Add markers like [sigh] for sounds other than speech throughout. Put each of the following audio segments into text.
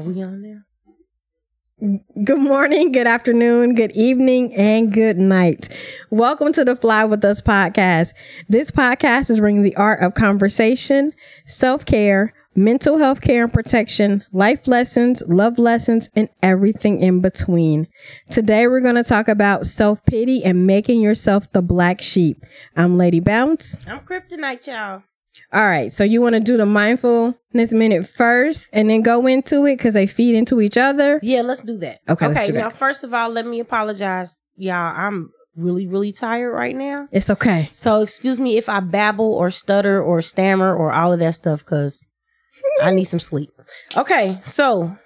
Are we on there? Good morning, good afternoon, good evening, and good night. Welcome to the Fly With Us podcast. This podcast is bringing the art of conversation, self care, mental health care and protection, life lessons, love lessons, and everything in between. Today, we're going to talk about self pity and making yourself the black sheep. I'm Lady Bounce. I'm Kryptonite, y'all. All right. So you want to do the mindfulness minute first and then go into it because they feed into each other? Yeah, let's do that. Okay, Okay. that. Now, first of all, let me apologize, y'all. I'm really, really tired right now. It's okay. So excuse me if I babble or stutter or stammer or all of that stuff because I need some sleep. Okay, so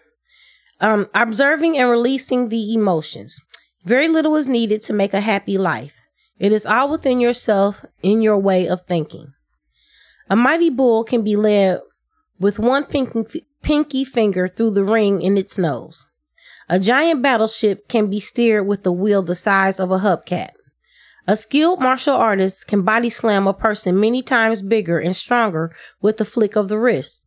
um observing and releasing the emotions. Very little is needed to make a happy life. It is all within yourself in your way of thinking. A mighty bull can be led with one pinky, pinky finger through the ring in its nose. A giant battleship can be steered with a wheel the size of a hubcap. A skilled martial artist can body slam a person many times bigger and stronger with the flick of the wrist.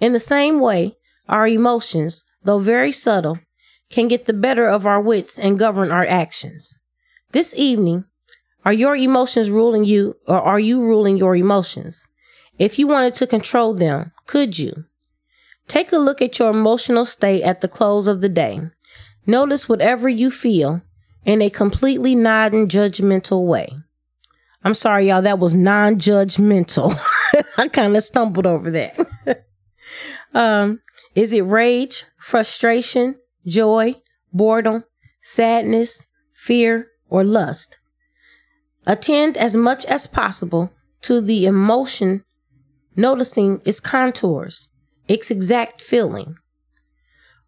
In the same way, our emotions, though very subtle, can get the better of our wits and govern our actions. This evening, are your emotions ruling you or are you ruling your emotions? If you wanted to control them, could you? Take a look at your emotional state at the close of the day. Notice whatever you feel in a completely non judgmental way. I'm sorry, y'all, that was non judgmental. [laughs] I kind of stumbled over that. [laughs] um, is it rage, frustration, joy, boredom, sadness, fear, or lust? Attend as much as possible to the emotion, noticing its contours, its exact feeling.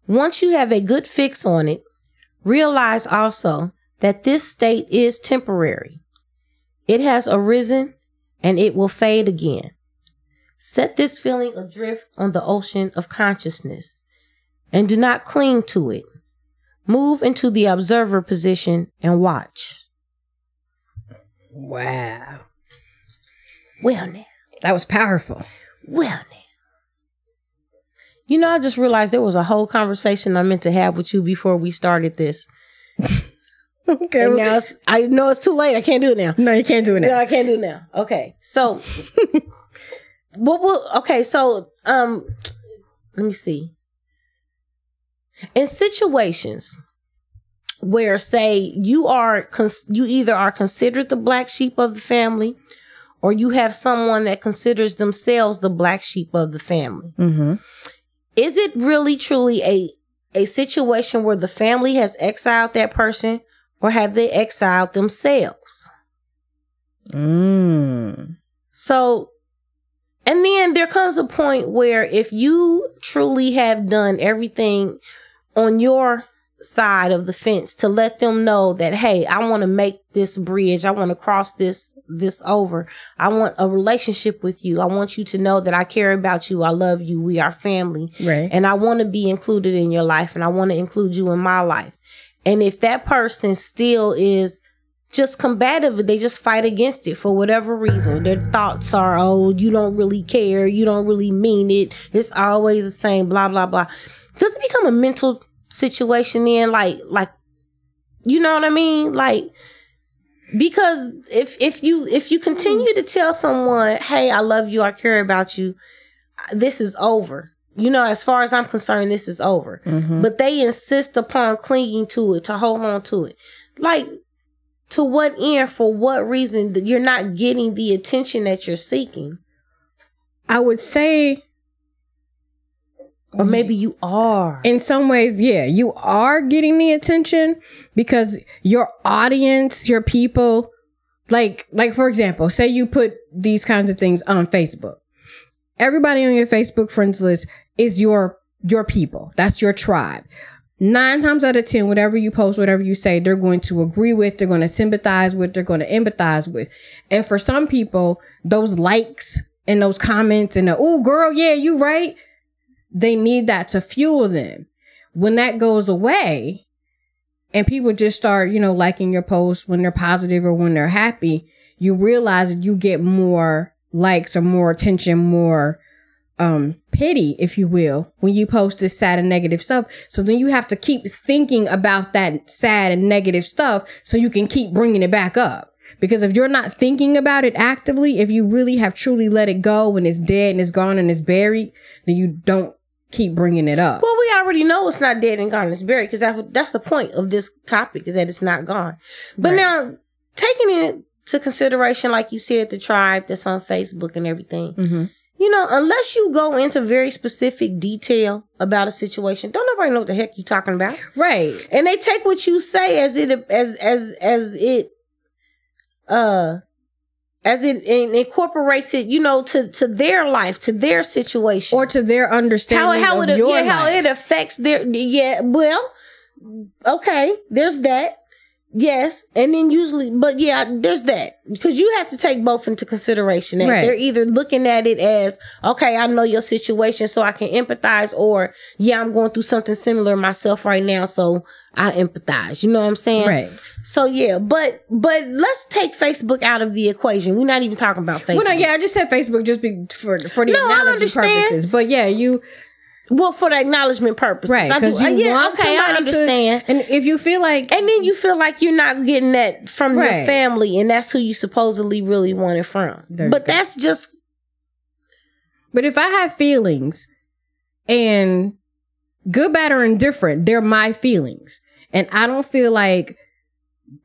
Once you have a good fix on it, realize also that this state is temporary. It has arisen and it will fade again. Set this feeling adrift on the ocean of consciousness and do not cling to it. Move into the observer position and watch. Wow. Well, now, That was powerful. well, now. You know, I just realized there was a whole conversation I meant to have with you before we started this. [laughs] Okay. And now I know it's too late. I can't do it now. no, you can't do it now. No. I can't do it now. Okay. So, [laughs] what will, okay. So, um, let me see. In situations where, say, you are, cons- you either are considered the black sheep of the family or you have someone that considers themselves the black sheep of the family. Mm-hmm. Is it really truly a, a situation where the family has exiled that person or have they exiled themselves? Mm. So, and then there comes a point where if you truly have done everything on your side of the fence to let them know that hey i want to make this bridge i want to cross this this over i want a relationship with you i want you to know that i care about you i love you we are family Right. and I want to be included in your life and I want to include you in my life. And if that person still is just combative, they just fight against it for whatever reason. Their thoughts are, oh, you don't really care, you don't really mean it. It's always the same, blah, blah, blah. Does it become a mental situation in Like, like, you know what I mean? Like, because if if you if you continue to tell someone, "Hey, I love you, I care about you," this is over. You know, as far as I'm concerned, this is over. Mm-hmm. But they insist upon clinging to it, to hold on to it. Like, to what end, for what reason you're not getting the attention that you're seeking? I would say Or mm-hmm. maybe you are. in some ways, yeah, you are getting the attention because your audience, your people, like, like for example, say you put these kinds of things on Facebook. Everybody on your Facebook friends list is your your people. That's your tribe. Nine times out of ten, whatever you post, whatever you say, they're going to agree with, they're going to sympathize with, they're going to empathize with. And for some people, those likes and those comments and the, oh girl, yeah, you right they need that to fuel them. When that goes away and people just start, you know, liking your posts when they're positive or when they're happy, you realize that you get more likes or more attention, more um pity, if you will, when you post this sad and negative stuff. So then you have to keep thinking about that sad and negative stuff so you can keep bringing it back up. Because if you're not thinking about it actively, if you really have truly let it go and it's dead and it's gone and it's buried, then you don't keep bringing it up. Well, we already know it's not dead and gone. It's buried because that, that's the point of this topic is that it's not gone. But Right. now taking it to consideration, like you said, the tribe that's on Facebook and everything, Mhm. you know, unless you go into very specific detail about a situation, don't nobody know what the heck you're talking about. Right. And they take what you say as it, as, as, as it, uh, as it, it incorporates it, you know, to, to their life, to their situation. Or to their understanding how of it yeah how it affects their yeah well okay there's that yes and then usually but yeah there's that because you have to take both into consideration that Right. they're either looking at it as okay I know your situation so I can empathize or yeah I'm going through something similar myself right now so I empathize you know what I'm saying Right. so yeah but but let's take Facebook out of the equation we're not even talking about Facebook Well, no, yeah, I just said Facebook just be for for the No, I analogy understand. purposes. But yeah, you well for the acknowledgement purposes right because you uh, yeah, want okay I understand to, and if you feel like And then you feel like you're not getting that from your family, and that's who you supposedly really want it from. There but that's just But if I have feelings and good, bad, or indifferent, they're my feelings. And I don't feel like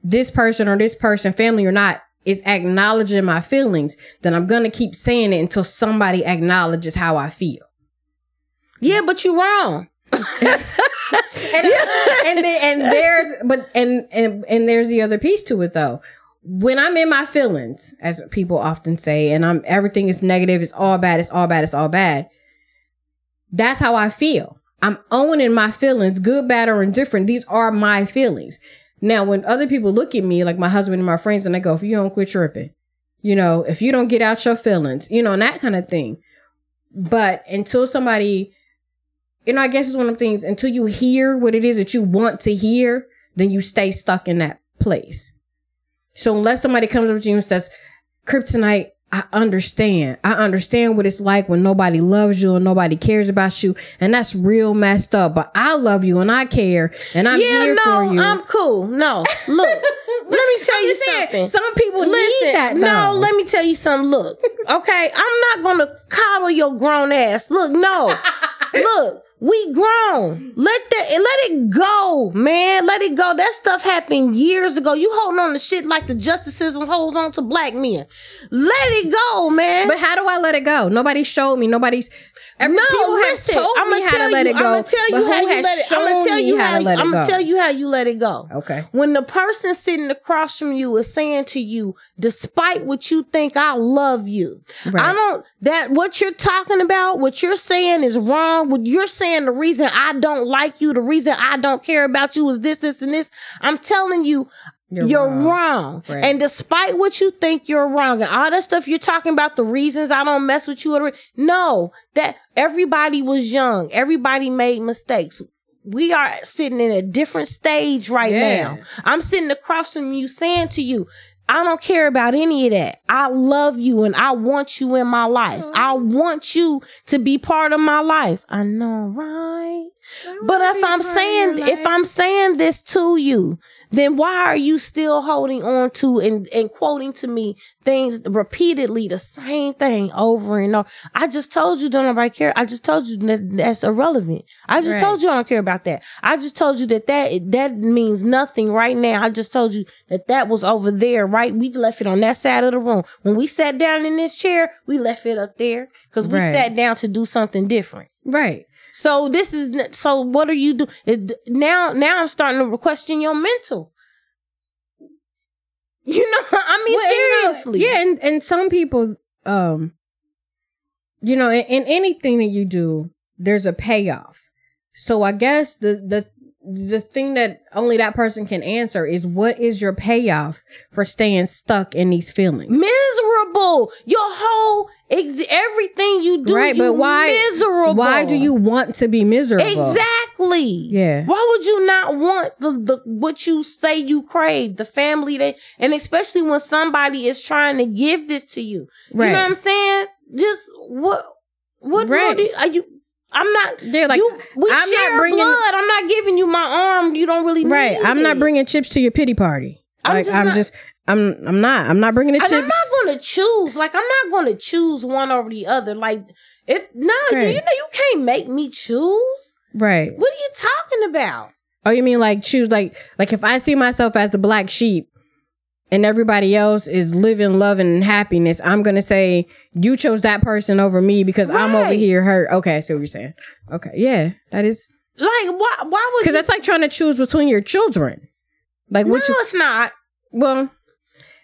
this person or this person, family or not, is acknowledging my feelings, then I'm going to keep saying it until somebody acknowledges how I feel. Yeah, but you're wrong. [laughs] And, and then, and there's, but, and, and, and there's the other piece to it though. When I'm in my feelings, as people often say, and I'm, everything is negative, it's all bad, it's all bad, it's all bad. That's how I feel. I'm owning my feelings, good, bad, or indifferent. These are my feelings. Now, when other people look at me, like my husband and my friends, and they go, if you don't quit tripping, you know, if you don't get out your feelings, you know, and that kind of thing. But until somebody, you know, I guess it's one of the things, until you hear what it is that you want to hear, then you stay stuck in that place. So unless somebody comes up to you and says, Kryptonite, I understand. I understand what it's like when nobody loves you and nobody cares about you. And that's real messed up. But I love you and I care and I'm yeah, here no, for you. I'm cool. No, look, [laughs] let me tell I'm you just saying, something. Some people Listen, need that. no, let me tell you something. Look, okay, I'm not gonna coddle your grown ass. Look, no, [laughs] look, we grown. Let that, let it go, man. Let it go. That stuff happened years ago. You holding on to shit like the justice system holds on to black men. Let it go, man. But how do I let it go? Nobody showed me. Nobody's. Every, no, people listen. have told I'm me gonna how tell let you. it go. I'm gonna tell you how you let it. I'm gonna tell you how to let it I'm go? gonna tell you how you let it go. Okay. When the person sitting across from you is saying to you, despite what you think, I love you. Right. I don't. That what you're talking about, what you're saying is wrong. What you're saying, the reason I don't like you, the reason I don't care about you is this, this, and this. I'm telling you. You're You're, wrong. wrong. Right. And despite what you think you're wrong and all that stuff you're talking about, the reasons I don't mess with you. or- No, that everybody was young. Everybody made mistakes. We are sitting in a different stage right Yeah. now. I'm sitting across from you saying to you, I don't care about any of that. I love you and I want you in my life. I want you to be part of my life. I know, right? But if I'm saying if I'm saying this to you, then why are you still holding on to and, and quoting to me things repeatedly the same thing over and over? I just told you don't nobody care. I just told you that that's irrelevant. I just Right. told you I don't care about that. I just told you that that that means nothing right now. I just told you that that was over there, right? We left it on that side of the room. When we sat down in this chair, we left it up there because we Right. sat down to do something different. Right. So this is so. What are you doing now, now I'm starting to question your mental. You know, [laughs] I mean, Well, and, seriously. yeah, and, and some people, um, you know, in, in anything that you do, there's a payoff. So I guess the the the thing that only that person can answer is what is your payoff for staying stuck in these feelings? miserable. Your whole ex- everything you do, right, you but why miserable? Why do you want to be miserable? Exactly. Yeah. Why would you not want the, the what you say you crave, the family that, and especially when somebody is trying to give this to you. Right. You know what I'm saying? Just what? What Right. do you, are you? I'm not. They're like, you, we I'm not share bringing- blood. I'm not giving you my arm. You don't really Right. I'm not bringing chips to your pity party. I'm like just I'm not- just I'm I'm not. I'm not bringing the chips. I'm not going to choose. Like I'm not going to choose one over the other. Like if no, Right. you know you can't make me choose. right. What are you talking about? Oh, you mean like choose like like if I see myself as the black sheep and everybody else is living love and happiness, I'm gonna say you chose that person over me because I'm over here hurt. Okay, I see what you're saying. Okay, yeah, that is Like why? Why would? because that's like trying to choose between your children. Like no, what you it's not. well,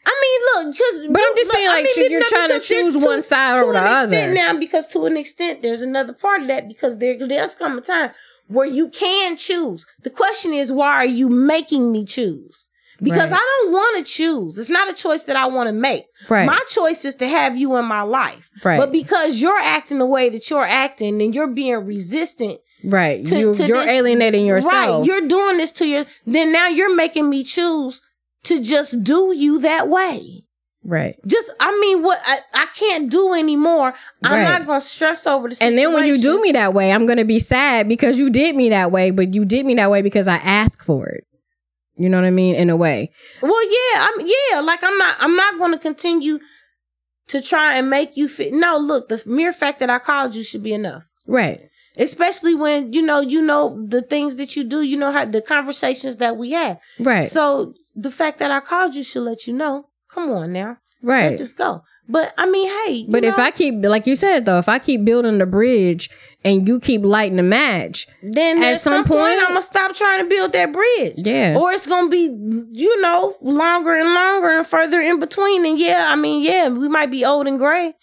I mean, look, because But I'm just saying, like, you're trying to choose one side over the other. Now, because to an extent, there's another part of that because there does come a time where you can choose. The question is, why are you making me choose? Because Right. I don't want to choose. It's not a choice that I want to make. Right. My choice is to have you in my life. Right. But because you're acting the way that you're acting and you're being resistant right, to, you to you're this- alienating yourself. Right. You're doing this to your, then now you're making me choose to just do you that way. right. Just, I mean, what I, I can't do anymore. I'm Right. not going to stress over the situation. And then when you do me that way, I'm gonna be sad because you did me that way, but you did me that way because I asked for it. You know what I mean? In a way. well, yeah, I'm, yeah, like I'm not, I'm not going to continue to try and make you fit. No, look, the mere fact that I called you should be enough. Right. Especially when you know, you know the things that you do, you know how the conversations that we have. Right. So the fact that I called you should let you know. Come on now, right. let this go. But I mean, hey, But if I keep, like you said though, if I keep building the bridge and you keep lighting the match, then at at, some some, point, point- I'm gonna stop trying to build that bridge. Yeah. Or it's gonna be, you know, longer and longer and further in between. And yeah, I mean, yeah, we might be old and gray.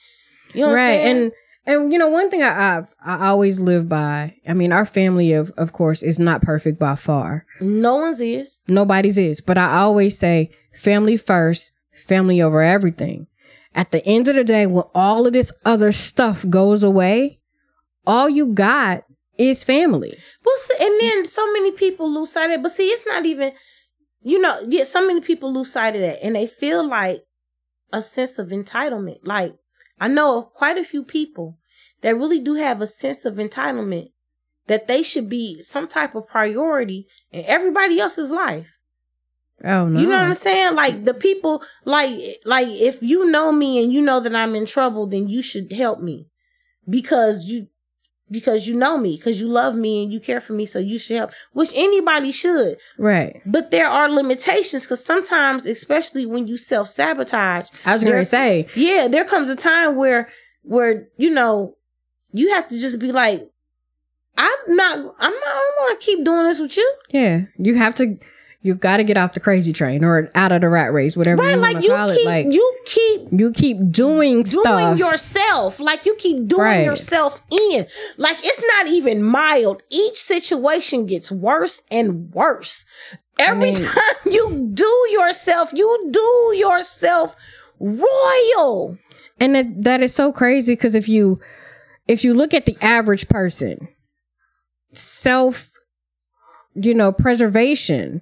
You know what right. I'm saying? And and you know one thing I I've, I always live by. I mean, our family of of course is not perfect by far. no one's is. Nobody's is, but I always say family first, family over everything. At the end of the day, when all of this other stuff goes away, all you got is family. Well, and then so many people lose sight of it. But see, it's not even, you know, yeah, so many people lose sight of that, and they feel like a sense of entitlement. Like I know quite a few people that really do have a sense of entitlement that they should be some type of priority in everybody else's life. Oh no. You know what I'm saying? Like the people, like, like if you know me and you know that I'm in trouble, then you should help me because you, because you know me, because you love me and you care for me, so you should help. Which anybody should, Right. but there are limitations because sometimes, especially when you self sabotage, I was gonna say, yeah, there comes a time where, where you know, you have to just be like, I'm not, I'm not, I don't want to keep doing this with you. yeah, you have to, you got to get off the crazy train or out of the rat race, whatever Right? you want Like to you call keep, it. Like you keep you keep doing, stuff doing stuff. yourself. Like you keep doing Right. yourself in. Like it's not even mild. Each situation gets worse and worse. Every mean- time [laughs] you do yourself, you do yourself royal. and that, that is so crazy because if you if you look at the average person self you know preservation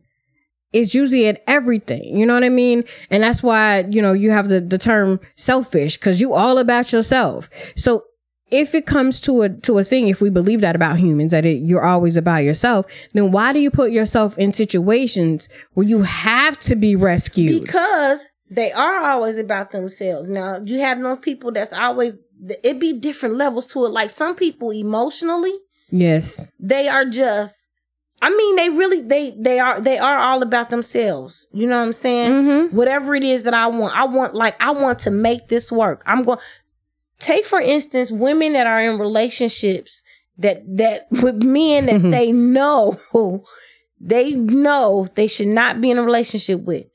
is usually in everything you know what i mean and that's why you know you have the, the term selfish because you all about yourself so if it comes to a to a thing if we believe that about humans that it, you're always about yourself then why do you put yourself in situations where you have to be rescued Because they are always about themselves. Now you have no people that's always it be different levels to it. Like some people emotionally, yes they are just I mean they really they they are they are all about themselves. You know what I'm saying? mm-hmm. Whatever it is that I want. I want like I want to make this work. I'm going take for instance women that are in relationships that that with men that they know they know they should not be in a relationship with.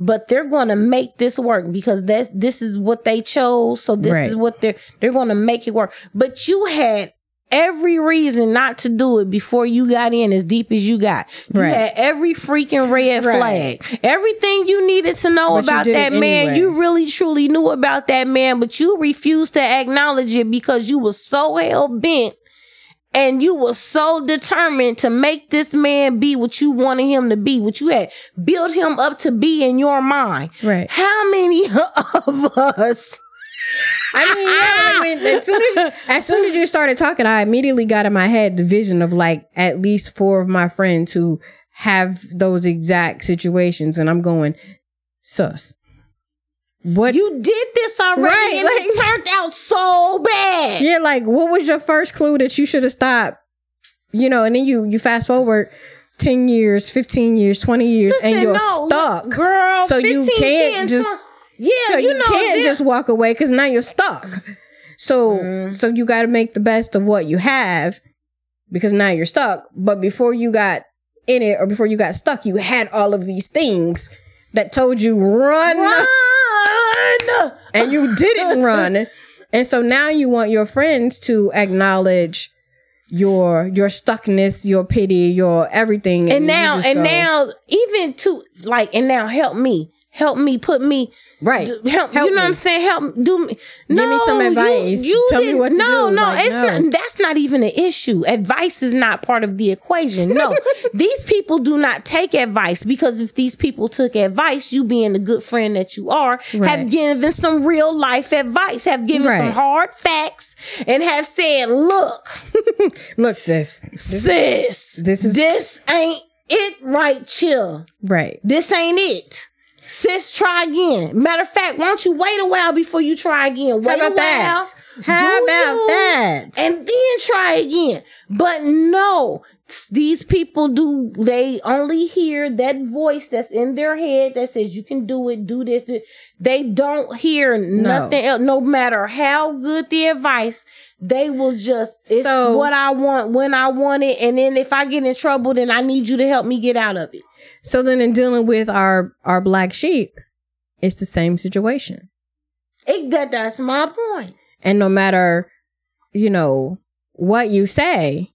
But they're going to make this work because that's this is what they chose. So this Right. is what they're they're going to make it work. But you had every reason not to do it before you got in as deep as you got. You had every freaking red Right. flag. Everything you needed to know But about that man, anyway. you really truly knew about that man, but you refused to acknowledge it because you were so hell bent and you were so determined to make this man be what you wanted him to be, what you had built him up to be in your mind. Right. How many [laughs] of us I mean, yeah, I mean, as soon as as soon as you started talking, I immediately got in my head the vision of like at least four of my friends who have those exact situations, and I'm going, sus. What You did this already Right, and it turned out so bad. Yeah, like what was your first clue that you should have stopped? You know, and then you you fast forward ten years, fifteen years, twenty years, and you're no, stuck. girl. So you can't 10, just- 20 yeah, so you, you, know, can't just walk away because now you're stuck. So Mm. so you got to make the best of what you have because now you're stuck. But before you got in it or before you got stuck, you had all of these things that told you run, run. and you didn't [laughs] run. And so now you want your friends to acknowledge your your stuckness, your pity, your everything. And you now, and go, now, even to like, and now, help me, help me, put me right, help, Help you know what. I'm saying? Help do me. No, me some advice. You, Tell me what to no, do. No, Like, it's no. not. That's not even an issue. Advice is not part of the equation. No, [laughs] these people do not take advice because if these people took advice, you being the good friend that you are, Right. have given some real life advice, have given some hard facts, and have said, "Look, [laughs] look, sis, sis, this is- this ain't it. Right? Chill." right, This ain't it. Sis, try again. Matter of fact, why don't you wait a while before you try again? Wait How a about that? while. How do about you, that? And then try again. But no, these people do, they only hear that voice that's in their head that says, you can do it, do this. do-" They don't hear nothing else. No matter how good the advice, they will just, it's So- what I want when I want it. And then if I get in trouble, then I need you to help me get out of it. So then, in dealing with our our black sheep, it's the same situation. It, that that's my point. And no matter, you know, what you say,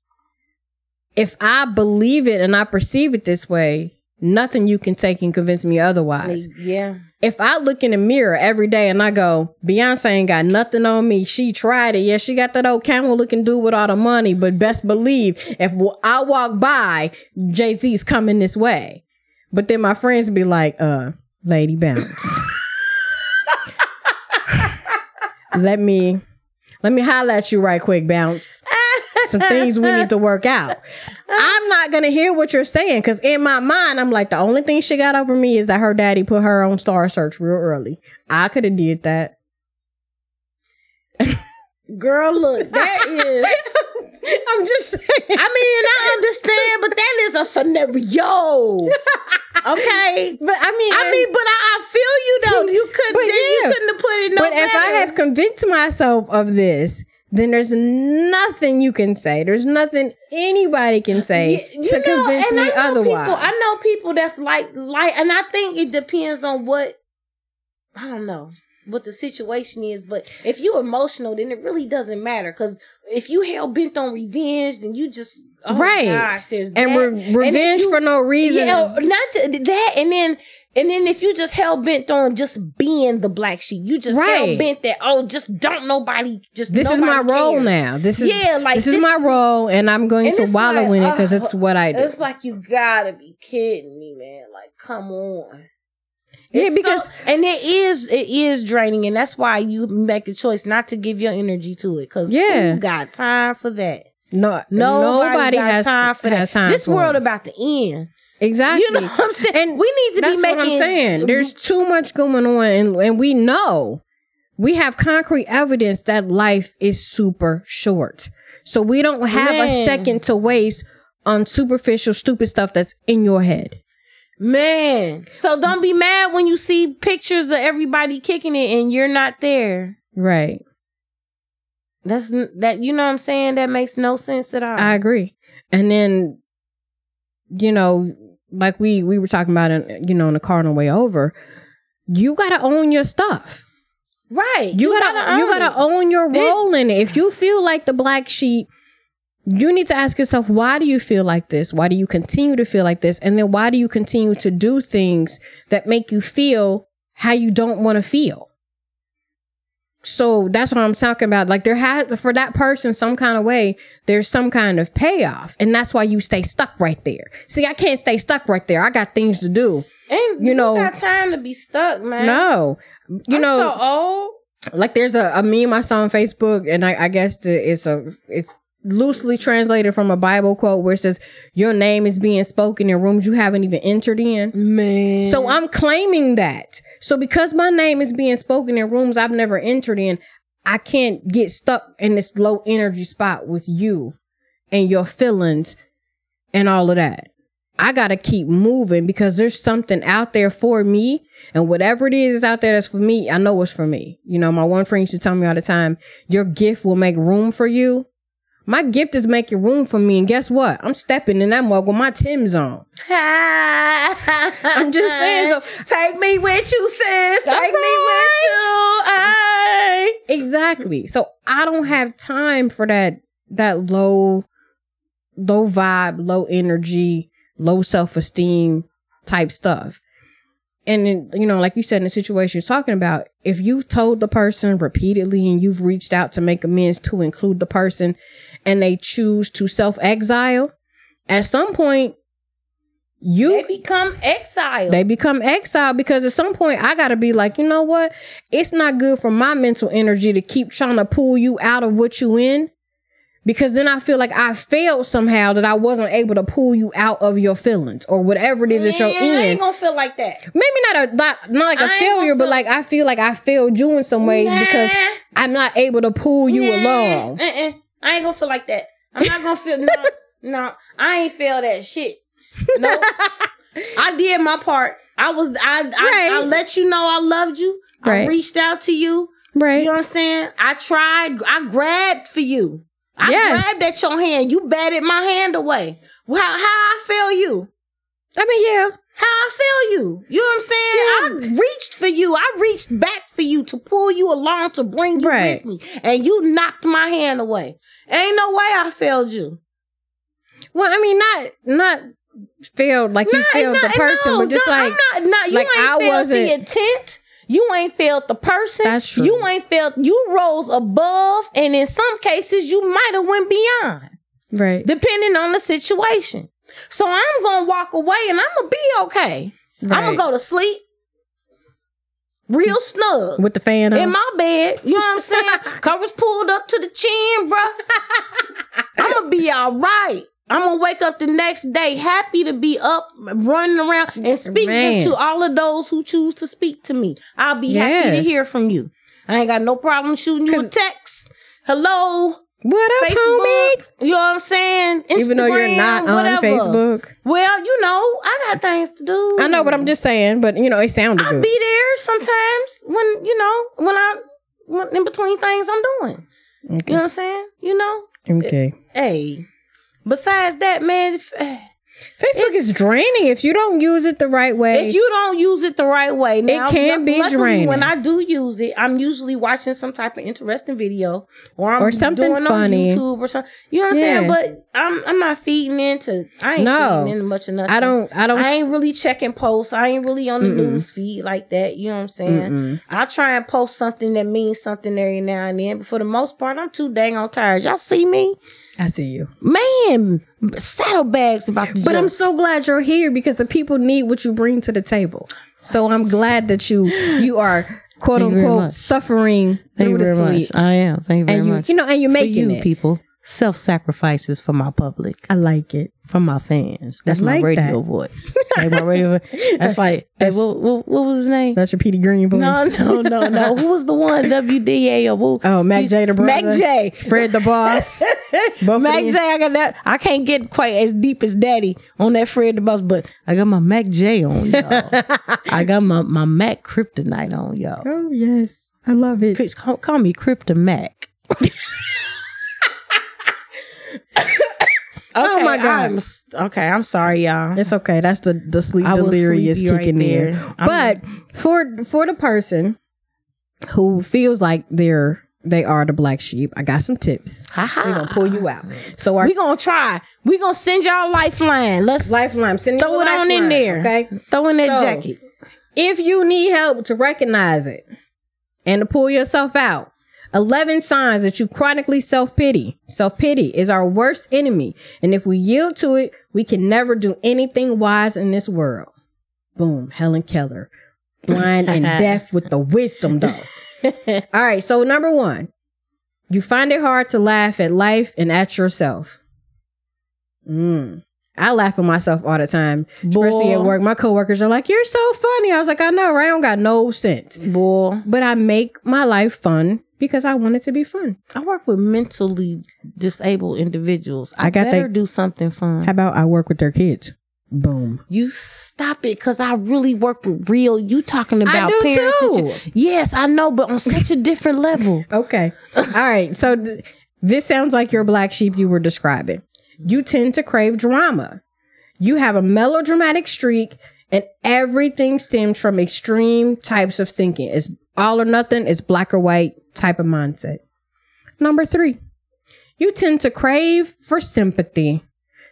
if I believe it and I perceive it this way, nothing you can take and convince me otherwise. Yeah. If I look in the mirror every day and I go, Beyonce ain't got nothing on me. She tried it. Yeah, she got that old camel looking dude with all the money, but best believe if I walk by, Jay Z's coming this way. But then my friends be like, uh, lady bounce. let me, let me holler at you right quick, bounce. Some things we need to work out. I'm not gonna hear what you're saying because in my mind, I'm like, the only thing she got over me is that her daddy put her on Star Search real early. I could have did that. Girl, look, that is. [laughs] [laughs] I'm just saying. I mean, I understand, but that is a scenario. [laughs] Okay. But I mean, I mean, but I, I feel you though. You couldn't. But you couldn't have put it no but if I have convinced myself of this, then there's nothing you can say. There's nothing anybody can say You to know, convince and me otherwise. People, I know people that's like like, and I think it depends on what I don't know what the situation is. But if you're emotional, then it really doesn't matter. Because if you hell bent on revenge, then you just oh Right. Gosh, there's and that. re- revenge you- for no reason. Yeah, not to, that, and then and then if you just hell bent on just being the black sheep, you just Right. hell bent that oh, just don't nobody just this is my nobody role cares. now. This is Yeah, like this, is my role, and I'm going And to wallow like, in it because uh, it's what I do. It's like you gotta be kidding me, man. Like, come on. Yeah, because- so- and it is it is draining, and that's why you make a choice not to give your energy to it. Cause Yeah. who got time for that? no, Nobody, nobody has time for has that. time this for world it. about to end. exactly. You know what I'm saying? And we need to be making. what I'm saying. There's too much going on, and, and we know we have concrete evidence that life is super short. So we don't have a second to waste on superficial, stupid stuff that's in your head. Man. So don't be mad when you see pictures of everybody kicking it and you're not there. Right. That's that. You know what I'm saying? That makes no sense at all. I agree. And then, you know, like we we were talking about, in, you know, in the car on the way over, you gotta own your stuff. right. You, gotta, you gotta it. own your role in it. If you feel like the black sheep, you need to ask yourself, why do you feel like this? Why do you continue to feel like this? And then why do you continue to do things that make you feel how you don't want to feel? So that's what I'm talking about. Like there has for that person some kind of way, there's some kind of payoff. And that's why you stay stuck right there. See, I can't stay stuck right there. I got things to do. And you you know- got time to be stuck, man. No. You I'm know, so old. like there's a, a meme I saw on Facebook, and I, I guess the, it's a it's loosely translated from a Bible quote where it says, "Your name is being spoken in rooms you haven't even entered in." Man. So I'm claiming that. So because my name is being spoken in rooms I've never entered in, I can't get stuck in this low energy spot with you and your feelings and all of that. I got to keep moving because there's something out there for me. And whatever it is out there that's for me, I know it's for me. You know, my one friend used to tell me all the time, your gift will make room for you. My gift is making room for me. And guess what? I'm stepping in that mug with my Timbs on. I'm just saying, so- [laughs] take me with you, sis. That's Take me with you. Ay. Exactly. So I don't have time for that that low low vibe, low energy, low self-esteem type stuff. And you know, like you said in the situation you're talking about, if you've told the person repeatedly and you've reached out to make amends to include the person and they choose to self-exile, at some point you They become exiled. they become exiled because at some point I gotta be like, you know what? It's not good for my mental energy to keep trying to pull you out of what you in. Because then I feel like I failed somehow that I wasn't able to pull you out of your feelings or whatever it is that you're Man, I ain't in. gonna feel like that. Maybe not a not, not like I a ain't failure, but like I feel like I failed you in some ways because I'm not able to pull you Nah, along. uh-uh. I ain't gonna feel like that. I'm not gonna feel no, [laughs] no. I ain't feel that shit. No, [laughs] I did my part. I was I I, I let you know I loved you. I reached out to you. Right. You know what I'm saying? I tried. I grabbed for you. I Yes. grabbed at your hand. You batted my hand away. How how I feel you? I mean, yeah. How I feel you? You know what I'm saying? I reached for you. I reached back for you to pull you along to bring you Right. with me, and you knocked my hand away. Ain't no way I failed you. Well, I mean, not not failed like you failed nah, the person, no, but just like I'm not, not you like, ain't I failed wasn't- the intent. You ain't failed the person. That's true. You ain't failed. You rose above, and in some cases, you might have went beyond, right. depending on the situation. So I'm gonna walk away, and I'm gonna be okay. I'm gonna go to sleep, real snug. with the fan on. in my bed. You know what I'm saying? [laughs] Covers pulled up to the chin, bro. I'm gonna be all right. I'm gonna wake up the next day happy to be up, running around, and speaking Man. to all of those who choose to speak to me. I'll be happy to hear from you. I ain't got no problem shooting you a text. Hello, what up, Facebook. homie? You know what I'm saying? Instagram, Even though you're not on whatever. Facebook. Well, you know, I got things to do. I know, but I'm just saying. But you know, it sounded I'll good. be there sometimes when you know when I when in between things I'm doing. You know what I'm saying? You know, okay. hey. Besides that, man, if, eh, Facebook is draining if you don't use it the right way. if you don't use it the right way, now can be luckily draining. When I do use it, I'm usually watching some type of interesting video or I'm Or something funny. on YouTube or something. You know what I'm saying? But I'm I'm not feeding into. I ain't No. feeding into much of nothing. I don't. I don't. I ain't really checking posts. I ain't really on the news feed like that. You know what I'm saying? Mm-mm. I try and post something that means something every now and then, but for the most part, I'm too dang on tired. Y'all see me? I see you. Man, saddlebags about to But I'm so glad you're here because the people need what you bring to the table. So I'm glad that you you are quote Thank unquote suffering Thank through the sleep. much. I am. Thank you very And you, much. you know, and you're for making you it. people, self sacrifices for my public, I like it. from my fans. That's I my radio that. voice. like my radio. [laughs] That's like. Hey, what, what, what was his name? That's your Petey Greene voice. No, no, no, no. [laughs] Who was the one? WDA or who? Oh, Mac J, the brother. Mac J. Fred the boss. [laughs] Mac J. I got that. I can't get quite as deep as Daddy on that Fred the Boss, but I got my Mac J on, y'all. [laughs] I got my, my Mac Kryptonite on, y'all. Oh yes, I love it. Chris, call, call me Krypto Mac. [laughs] Oh my God. I'm, okay, I'm sorry, y'all. It's okay. That's the the sleep delirious sleepy right kicking in. But for for the person who feels like they're they are the black sheep, I got some tips. Ha-ha. We're gonna pull you out. So our we gonna try. We gonna send y'all a lifeline. Let's lifeline, I'm throw it a on in there. Okay. Throw in that So- jacket. If you need help to recognize it and to pull yourself out, 11 signs that you chronically self pity. Self pity is our worst enemy. And if we yield to it, we can never do anything wise in this world. Boom. Helen Keller. Blind and [laughs] deaf with the wisdom though. [laughs] All right, so number one, you find it hard to laugh at life and at yourself. Mm. I laugh at myself all the time, especially at work. My coworkers are like, "You're so funny." I was like, "I know, right? I don't got no sense." Boy, But I make my life fun because I want it to be fun. I work with mentally disabled individuals. I, I got better do something fun. How about I work with their kids? Boom. You stop it, cause I really work with real. You talking about parents? too. yes, I know, but on such a different level. [laughs] Okay. All right. So th- this sounds like your black sheep you were describing. You tend to crave drama. You have a melodramatic streak, and everything stems from extreme types of thinking. It's all or nothing, it's black or white type of mindset. Number three, you tend to crave for sympathy.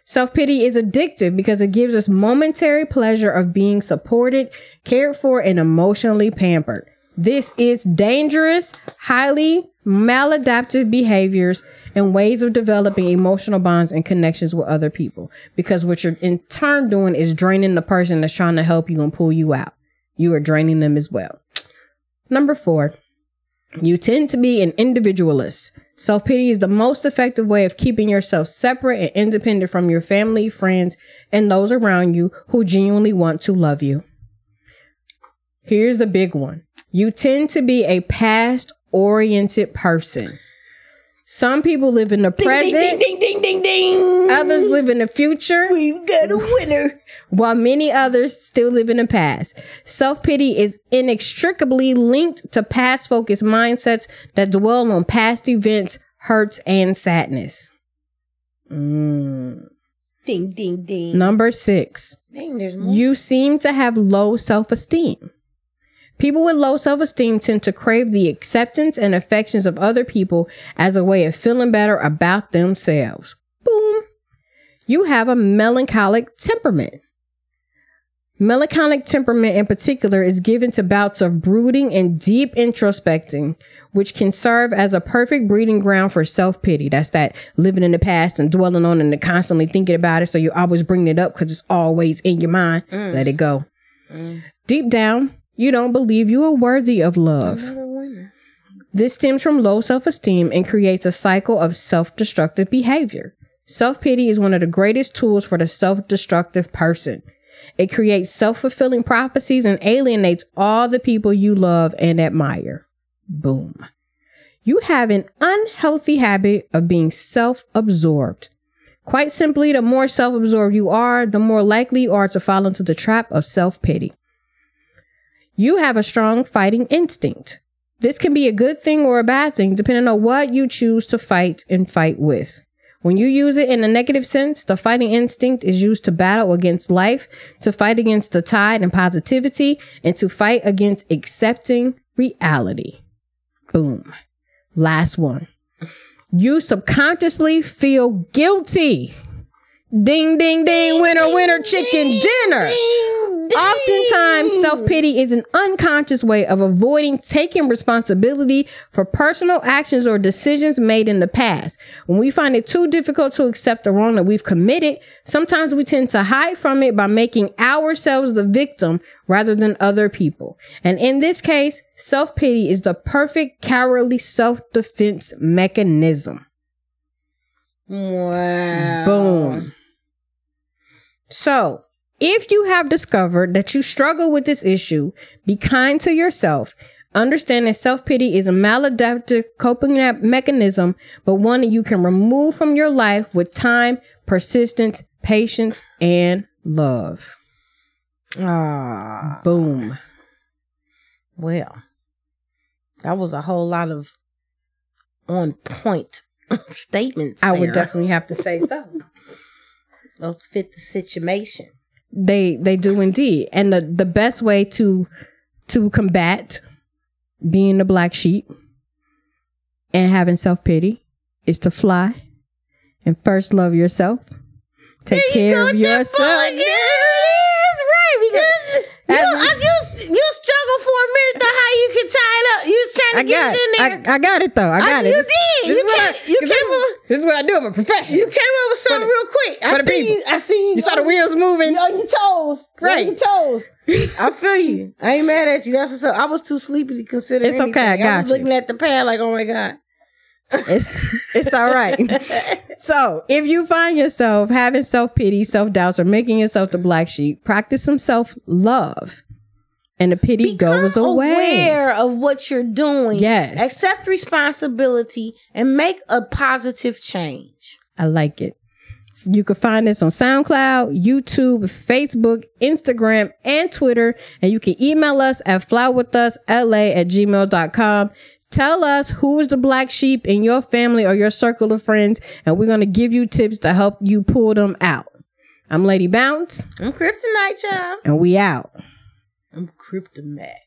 Self pity is addictive because it gives us momentary pleasure of being supported, cared for, and emotionally pampered. This is dangerous, highly maladaptive behaviors and ways of developing emotional bonds and connections with other people. Because what you're in turn doing is draining the person that's trying to help you and pull you out. You are draining them as well. Number four, you tend to be an individualist. Self pity is the most effective way of keeping yourself separate and independent from your family, friends, and those around you who genuinely want to love you. Here's a big one. You tend to be a past oriented person. Some people live in the present, ding, ding, ding, ding. others live in the future, We've got a winner. While many others still live in the past. Self pity is inextricably linked to past focused mindsets that dwell on past events, hurts, and sadness. Mm. Ding, ding, ding. Number six, Dang, you seem to have low self esteem. People with low self esteem tend to crave the acceptance and affections of other people as a way of feeling better about themselves. Boom. You have a melancholic temperament. Melancholic temperament in particular is given to bouts of brooding and deep introspecting, which can serve as a perfect breeding ground for self pity. That's that living in the past and dwelling on it and constantly thinking about it. So you're always bringing it up because it's always in your mind. Mm. Let it go. Mm. Deep down, you don't believe you are worthy of love. This stems from low self esteem and creates a cycle of self destructive behavior. Self pity is one of the greatest tools for the self destructive person. It creates self fulfilling prophecies and alienates all the people you love and admire. Boom. You have an unhealthy habit of being self absorbed. Quite simply, the more self absorbed you are, the more likely you are to fall into the trap of self pity. You have a strong fighting instinct. This can be a good thing or a bad thing depending on what you choose to fight and fight with. When you use it in a negative sense, the fighting instinct is used to battle against life, to fight against the tide and positivity, and to fight against accepting reality. Boom. Last one. You subconsciously feel guilty. Ding, ding, ding, winner, winner, chicken dinner. Oftentimes, self pity is an unconscious way of avoiding taking responsibility for personal actions or decisions made in the past. When we find it too difficult to accept the wrong that we've committed, sometimes we tend to hide from it by making ourselves the victim rather than other people. And in this case, self pity is the perfect cowardly self defense mechanism. Wow. Boom. So, if you have discovered that you struggle with this issue, be kind to yourself. Understand that self pity is a maladaptive coping mechanism, but one that you can remove from your life with time, persistence, patience, and love. Ah, Boom. well, that was a whole lot of on point [laughs] statements. I would definitely have to say so. [laughs] those fit the situation. They they do indeed. And the, the best way to to combat being the black sheep and having self pity is to fly and first love yourself. Take care of yourself. That's right. Because you, That's- I, you, you struggle for a minute to how you can tie it up. You was trying to I get it in there. I got it though. I oh, got I- it. you This- did. This, You is what I, can't- you 'cause this, this is what I do. I'm a professional. you came up with something For real quick. I see people. you. I see you. You saw the wheels moving. You on your toes. Right. On your toes. [laughs] I feel you. I ain't mad at you. That's what's up. I was too sleepy to consider It's okay, I anything. got was you. looking at the pad like, oh my God. It's it's all right. [laughs] so if you find yourself having self pity, self doubts, or making yourself the black sheep, practice some self love, and the pity goes Become away. aware of what you're doing. Yes. Accept responsibility and make a positive change. I like it. You can find us on SoundCloud, YouTube, Facebook, Instagram, and Twitter. And you can email us at flywithusla at gmail.com. Tell us who is the black sheep in your family or your circle of friends, and we're going to give you tips to help you pull them out. I'm Lady Bounce, I'm Kryptonite, y'all. and we out. I'm Kryptomac.